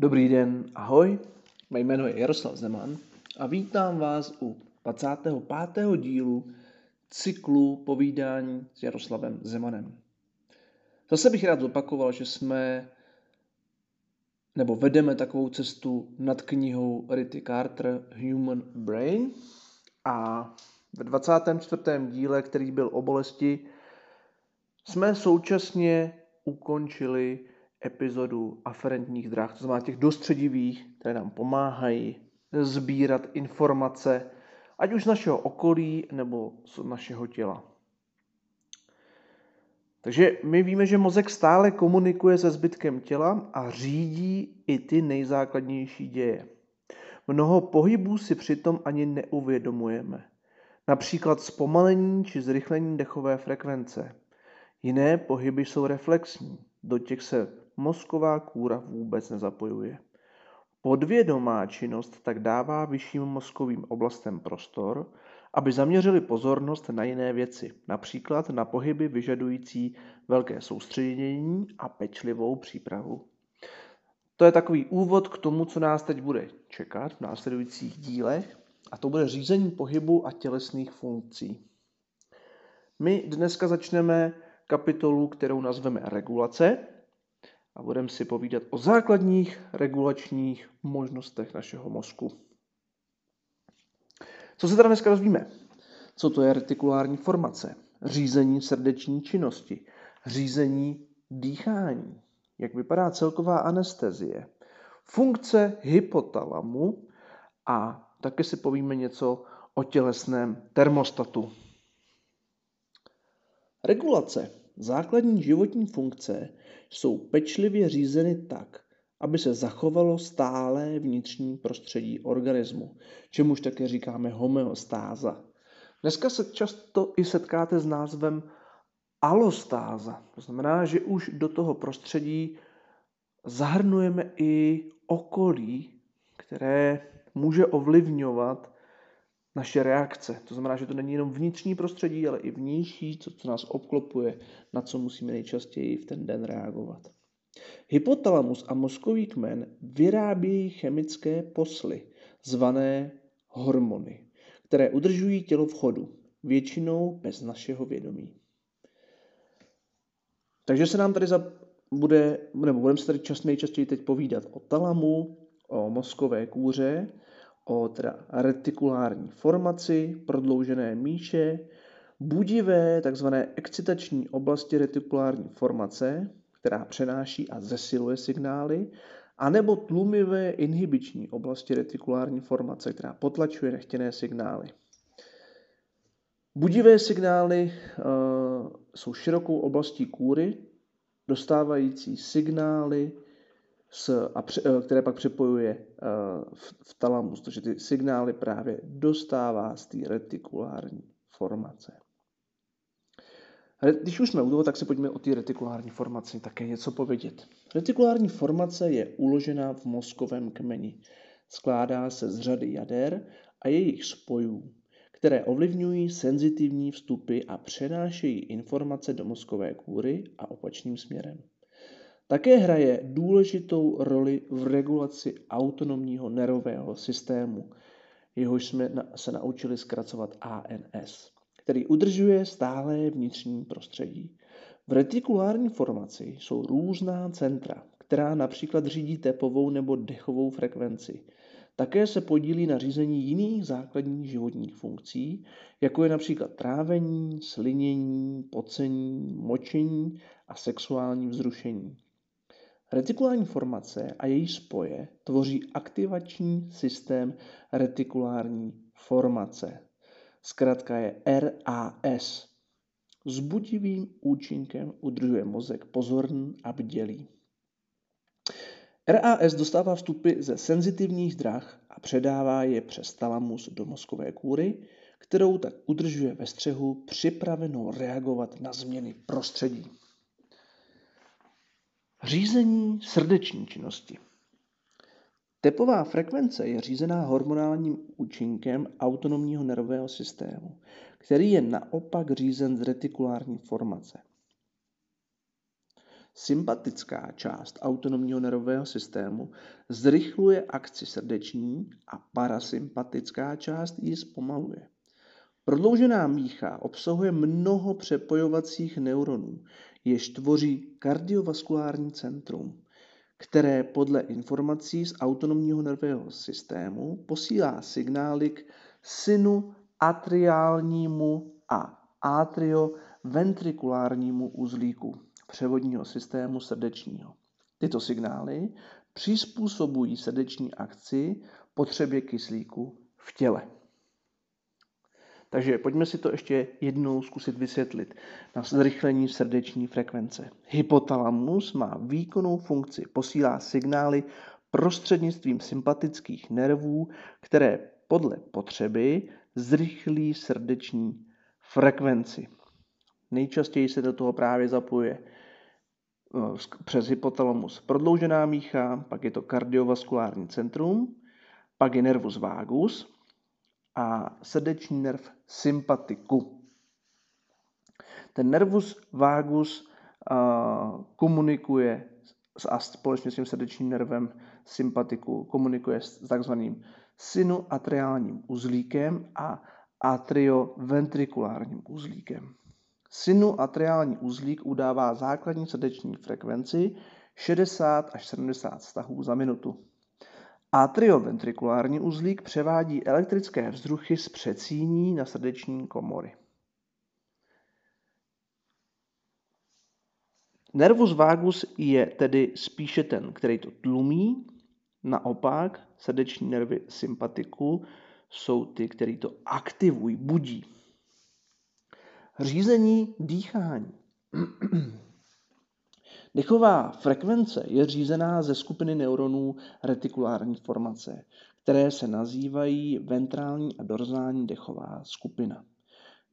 Dobrý den, ahoj. Mé jméno je Jaroslav Zeman a vítám vás u 25. dílu cyklu povídání s Jaroslavem Zemanem. Zase bych rád zopakoval, že jsme nebo vedeme takovou cestu nad knihou Ritty Carter Human Brain a ve 24. díle, který byl o bolesti, jsme současně ukončili epizodu aferentních drah, to znamená těch dostředivých, které nám pomáhají sbírat informace, ať už z našeho okolí nebo z našeho těla. Takže my víme, že mozek stále komunikuje se zbytkem těla a řídí i ty nejzákladnější děje. Mnoho pohybů si přitom ani neuvědomujeme. Například zpomalení či zrychlení dechové frekvence. Jiné pohyby jsou reflexní, do těch se mozková kůra vůbec nezapojuje. Podvědomá činnost tak dává vyšším mozkovým oblastem prostor, aby zaměřili pozornost na jiné věci, například na pohyby vyžadující velké soustředění a pečlivou přípravu. To je takový úvod k tomu, co nás teď bude čekat v následujících dílech, a to bude řízení pohybu a tělesných funkcí. My dneska začneme kapitolu, kterou nazveme regulace, a budeme si povídat o základních regulačních možnostech našeho mozku. Co se teda dneska dozvíme? Co to je retikulární formace? Řízení srdeční činnosti, řízení dýchání, jak vypadá celková anestezie, funkce hypotalamu a také si povíme něco o tělesném termostatu. Regulace Základní životní funkce jsou pečlivě řízeny tak, aby se zachovalo stálé vnitřní prostředí organismu, čemuž také říkáme homeostáza. Dneska se často i setkáte s názvem alostáza. To znamená, že už do toho prostředí zahrnujeme i okolí, které může ovlivňovat naše reakce. To znamená, že to není jenom vnitřní prostředí, ale i vnější, co, co nás obklopuje, na co musíme nejčastěji v ten den reagovat. Hypotalamus a mozkový kmen vyrábějí chemické posly, zvané hormony, které udržují tělo v chodu, většinou bez našeho vědomí. Takže se nám tady za, bude, nebo budeme se tady čas nejčastěji teď povídat o talamu, o mozkové kůře, o teda retikulární formaci, prodloužené míše, budivé takzvané excitační oblasti retikulární formace, která přenáší a zesiluje signály, anebo tlumivé inhibiční oblasti retikulární formace, která potlačuje nechtěné signály. Budivé signály uh, jsou širokou oblastí kůry, dostávající signály s, a pře, eh, které pak přepojuje uh, v, v talamus, takže ty signály právě dostává z té retikulární formace. Když už jsme u toho, tak se pojďme o té retikulární formaci také něco povědět. Retikulární formace je uložená v mozkovém kmeni. Skládá se z řady jader a jejich spojů, které ovlivňují senzitivní vstupy a přenášejí informace do mozkové kůry a opačným směrem. Také hraje důležitou roli v regulaci autonomního nervového systému, jehož jsme se naučili zkracovat ANS, který udržuje stálé vnitřní prostředí. V retikulární formaci jsou různá centra, která například řídí tepovou nebo dechovou frekvenci. Také se podílí na řízení jiných základních životních funkcí, jako je například trávení, slinění, pocení, močení a sexuální vzrušení. Retikulární formace a její spoje tvoří aktivační systém retikulární formace. Zkrátka je RAS. S budivým účinkem udržuje mozek pozorný a bdělý. RAS dostává vstupy ze senzitivních drah a předává je přes talamus do mozkové kůry, kterou tak udržuje ve střehu připravenou reagovat na změny prostředí. Řízení srdeční činnosti. Tepová frekvence je řízená hormonálním účinkem autonomního nervového systému, který je naopak řízen z retikulární formace. Sympatická část autonomního nervového systému zrychluje akci srdeční a parasympatická část ji zpomaluje. Prodloužená mícha obsahuje mnoho přepojovacích neuronů, jež tvoří kardiovaskulární centrum, které podle informací z autonomního nervového systému posílá signály k synu atriálnímu a atrioventrikulárnímu uzlíku převodního systému srdečního. Tyto signály přizpůsobují srdeční akci potřebě kyslíku v těle. Takže pojďme si to ještě jednou zkusit vysvětlit na zrychlení srdeční frekvence. Hypotalamus má výkonnou funkci, posílá signály prostřednictvím sympatických nervů, které podle potřeby zrychlí srdeční frekvenci. Nejčastěji se do toho právě zapojuje eh, přes hypotalamus prodloužená mícha, pak je to kardiovaskulární centrum, pak je nervus vagus a srdeční nerv sympatiku. Ten nervus vagus uh, komunikuje a společně s tím srdečním nervem sympatiku komunikuje s takzvaným synuatriálním uzlíkem a atrioventrikulárním uzlíkem. Synuatriální uzlík udává základní srdeční frekvenci 60 až 70 stahů za minutu. Atrioventrikulární uzlík převádí elektrické vzruchy z předsíní na srdeční komory. Nervus vagus je tedy spíše ten, který to tlumí, naopak srdeční nervy sympatiku jsou ty, které to aktivují, budí. Řízení dýchání. Dechová frekvence je řízená ze skupiny neuronů retikulární formace, které se nazývají ventrální a dorzální dechová skupina.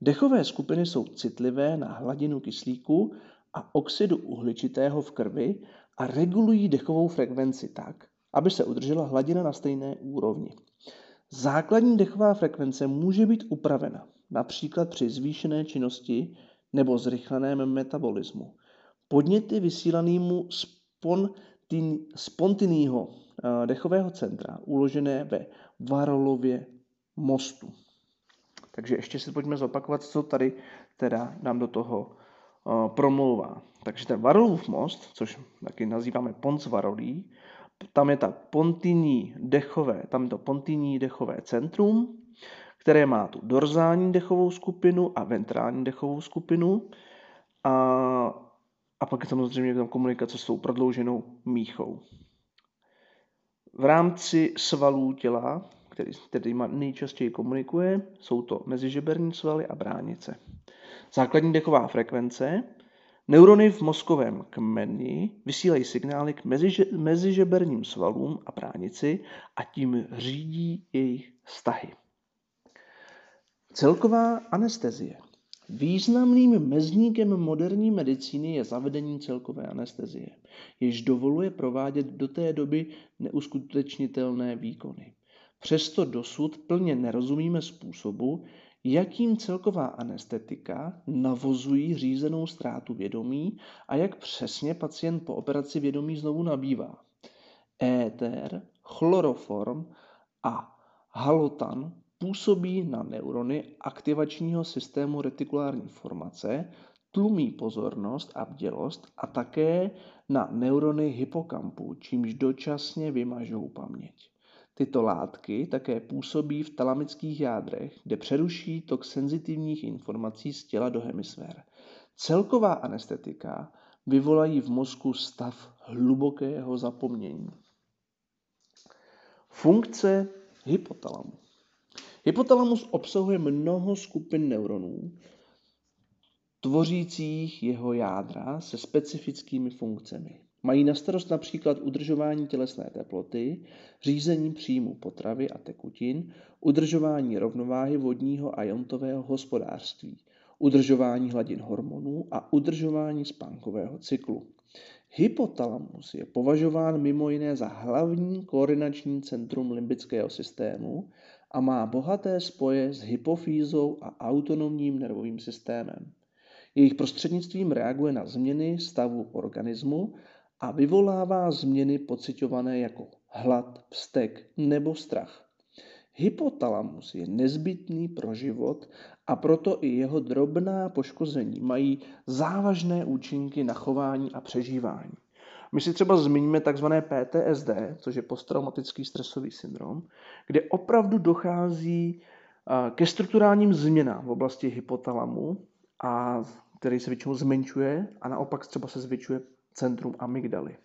Dechové skupiny jsou citlivé na hladinu kyslíku a oxidu uhličitého v krvi a regulují dechovou frekvenci tak, aby se udržela hladina na stejné úrovni. Základní dechová frekvence může být upravena, například při zvýšené činnosti nebo zrychleném metabolismu. Podněty vysílanému spontinního eh, dechového centra uložené ve Varolově mostu. Takže ještě si pojďme zopakovat, co tady teda nám do toho uh, promlouvá. Takže ten Varolův most, což taky nazýváme Pons Varolí, tam je ta pontinní dechové, tam je to pontinní dechové centrum, které má tu dorzální dechovou skupinu a ventrální dechovou skupinu. A, a pak samozřejmě tam komunikace s tou prodlouženou míchou. V rámci svalů těla, který, který nejčastěji komunikuje, jsou to mezižeberní svaly a bránice. Základní dechová frekvence Neurony v mozkovém kmeni vysílají signály k mezižeberním svalům a pránici a tím řídí jejich vztahy. Celková anestezie. Významným mezníkem moderní medicíny je zavedení celkové anestezie, jež dovoluje provádět do té doby neuskutečnitelné výkony. Přesto dosud plně nerozumíme způsobu, jakým celková anestetika navozují řízenou ztrátu vědomí a jak přesně pacient po operaci vědomí znovu nabývá. Éter, chloroform a halotan působí na neurony aktivačního systému retikulární formace, tlumí pozornost a bdělost a také na neurony hypokampu, čímž dočasně vymažou paměť. Tyto látky také působí v talamických jádrech, kde přeruší tok senzitivních informací z těla do hemisfér. Celková anestetika vyvolají v mozku stav hlubokého zapomnění. Funkce hypotalamu. Hypotalamus obsahuje mnoho skupin neuronů, tvořících jeho jádra se specifickými funkcemi. Mají na starost například udržování tělesné teploty, řízení příjmu potravy a tekutin, udržování rovnováhy vodního a jontového hospodářství, udržování hladin hormonů a udržování spánkového cyklu. Hypotalamus je považován mimo jiné za hlavní koordinační centrum limbického systému a má bohaté spoje s hypofýzou a autonomním nervovým systémem. Jejich prostřednictvím reaguje na změny stavu organismu a vyvolává změny pocitované jako hlad, vztek nebo strach. Hypotalamus je nezbytný pro život a proto i jeho drobná poškození mají závažné účinky na chování a přežívání. My si třeba zmíníme takzvané PTSD, což je posttraumatický stresový syndrom, kde opravdu dochází ke strukturálním změnám v oblasti hypotalamu, a který se většinou zmenšuje a naopak třeba se zvětšuje centrum amygdaly.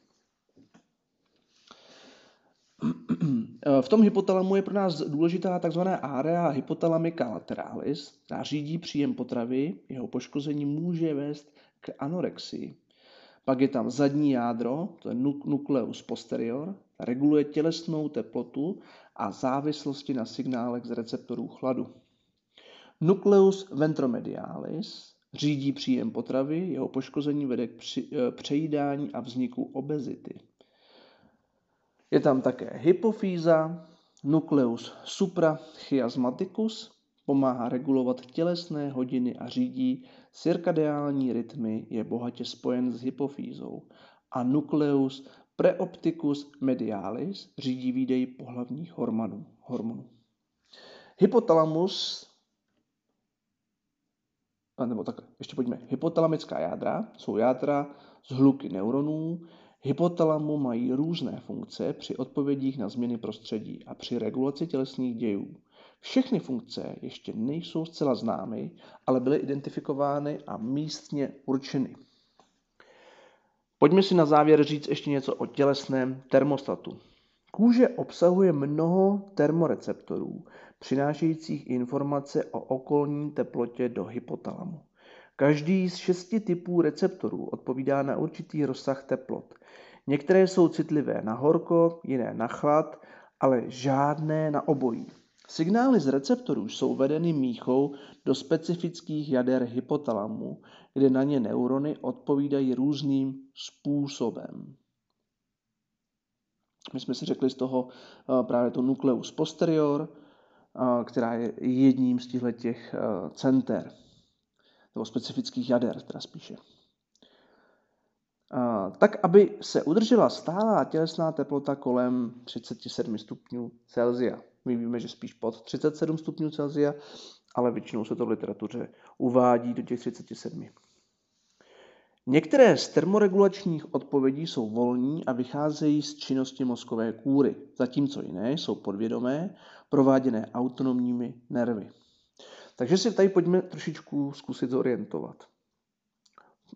V tom hypotalamu je pro nás důležitá tzv. area hypotalamica lateralis, která řídí příjem potravy, jeho poškození může vést k anorexii. Pak je tam zadní jádro, to je nucleus posterior, reguluje tělesnou teplotu a závislosti na signálech z receptorů chladu. Nucleus ventromedialis řídí příjem potravy, jeho poškození vede k eh, přejídání a vzniku obezity. Je tam také hypofýza, nucleus suprachiasmaticus, pomáhá regulovat tělesné hodiny a řídí cirkadiální rytmy, je bohatě spojen s hypofýzou. A nucleus preopticus medialis řídí výdej pohlavních hormonů. hormonů. Hypotalamus, nebo tak, ještě pojďme, hypotalamická jádra jsou jádra z hluky neuronů, Hypotalamu mají různé funkce při odpovědích na změny prostředí a při regulaci tělesných dějů. Všechny funkce ještě nejsou zcela známy, ale byly identifikovány a místně určeny. Pojďme si na závěr říct ještě něco o tělesném termostatu. Kůže obsahuje mnoho termoreceptorů, přinášejících informace o okolní teplotě do hypotalamu. Každý z šesti typů receptorů odpovídá na určitý rozsah teplot. Některé jsou citlivé na horko, jiné na chlad, ale žádné na obojí. Signály z receptorů jsou vedeny míchou do specifických jader hypotalamu, kde na ně neurony odpovídají různým způsobem. My jsme si řekli z toho eh, právě to nucleus posterior, eh, která je jedním z těch eh, center, nebo specifických jader, teda spíše tak aby se udržela stálá tělesná teplota kolem 37 stupňů Celsia. My víme, že spíš pod 37 stupňů Celsia, ale většinou se to v literatuře uvádí do těch 37. Některé z termoregulačních odpovědí jsou volní a vycházejí z činnosti mozkové kůry, zatímco jiné jsou podvědomé, prováděné autonomními nervy. Takže si tady pojďme trošičku zkusit zorientovat.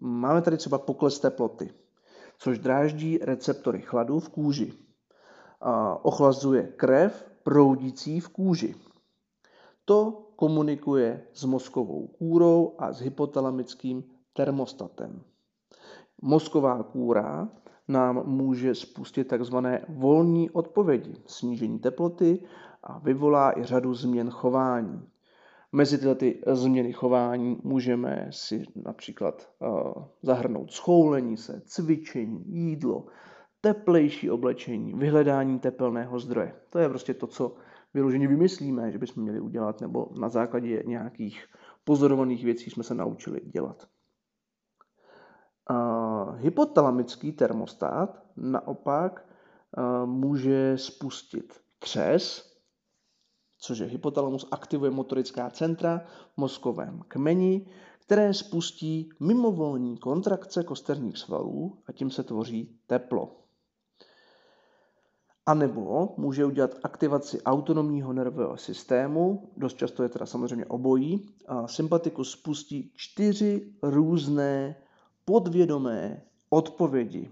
Máme tady třeba pokles teploty, což dráždí receptory chladu v kůži. Ochlazuje krev proudící v kůži. To komunikuje s mozkovou kůrou a s hypotalamickým termostatem. Mozková kůra nám může spustit takzvané volní odpovědi, snížení teploty a vyvolá i řadu změn chování. Mezi tyhle ty změny chování můžeme si například uh, zahrnout schoulení se, cvičení, jídlo, teplejší oblečení, vyhledání tepelného zdroje. To je prostě to, co vyloženě vymyslíme, že bychom měli udělat, nebo na základě nějakých pozorovaných věcí jsme se naučili dělat. Uh, hypotalamický termostat naopak uh, může spustit třes, což je hypotalamus, aktivuje motorická centra v mozkovém kmeni, které spustí mimovolní kontrakce kosterních svalů a tím se tvoří teplo. A nebo může udělat aktivaci autonomního nervového systému, dost často je teda samozřejmě obojí. A sympatikus spustí čtyři různé podvědomé odpovědi.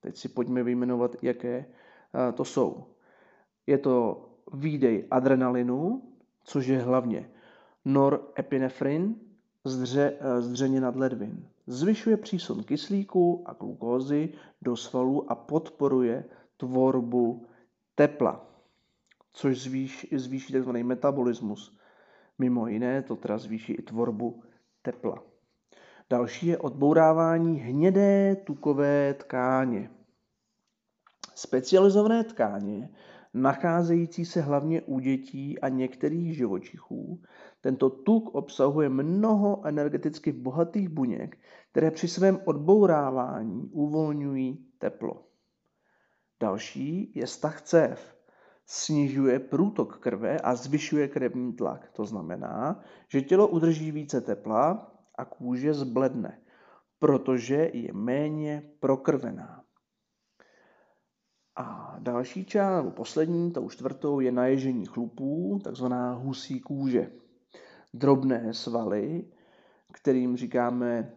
Teď si pojďme vyjmenovat, jaké to jsou. Je to výdej adrenalinu, což je hlavně norepinefrin, zdře, zdřeně nad ledvin. Zvyšuje přísun kyslíku a glukózy do svalů a podporuje tvorbu tepla, což zvýš, zvýší tzv. metabolismus. Mimo jiné to teda zvýší i tvorbu tepla. Další je odbourávání hnědé tukové tkáně. Specializované tkáně nacházející se hlavně u dětí a některých živočichů. Tento tuk obsahuje mnoho energeticky bohatých buněk, které při svém odbourávání uvolňují teplo. Další je stah cév. Snižuje průtok krve a zvyšuje krevní tlak. To znamená, že tělo udrží více tepla a kůže zbledne, protože je méně prokrvená. A další část, nebo poslední, tou čtvrtou, je naježení chlupů, takzvaná husí kůže. Drobné svaly, kterým říkáme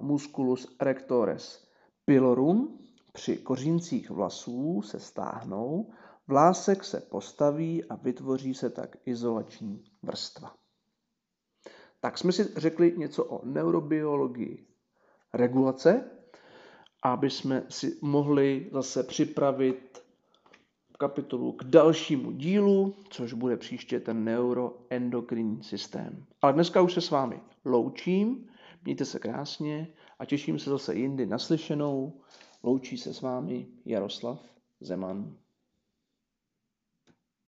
musculus erectores pilorum, při koříncích vlasů se stáhnou, vlásek se postaví a vytvoří se tak izolační vrstva. Tak jsme si řekli něco o neurobiologii regulace, aby jsme si mohli zase připravit kapitolu k dalšímu dílu, což bude příště ten neuroendokrinní systém. Ale dneska už se s vámi loučím, mějte se krásně a těším se zase jindy naslyšenou. Loučí se s vámi Jaroslav Zeman.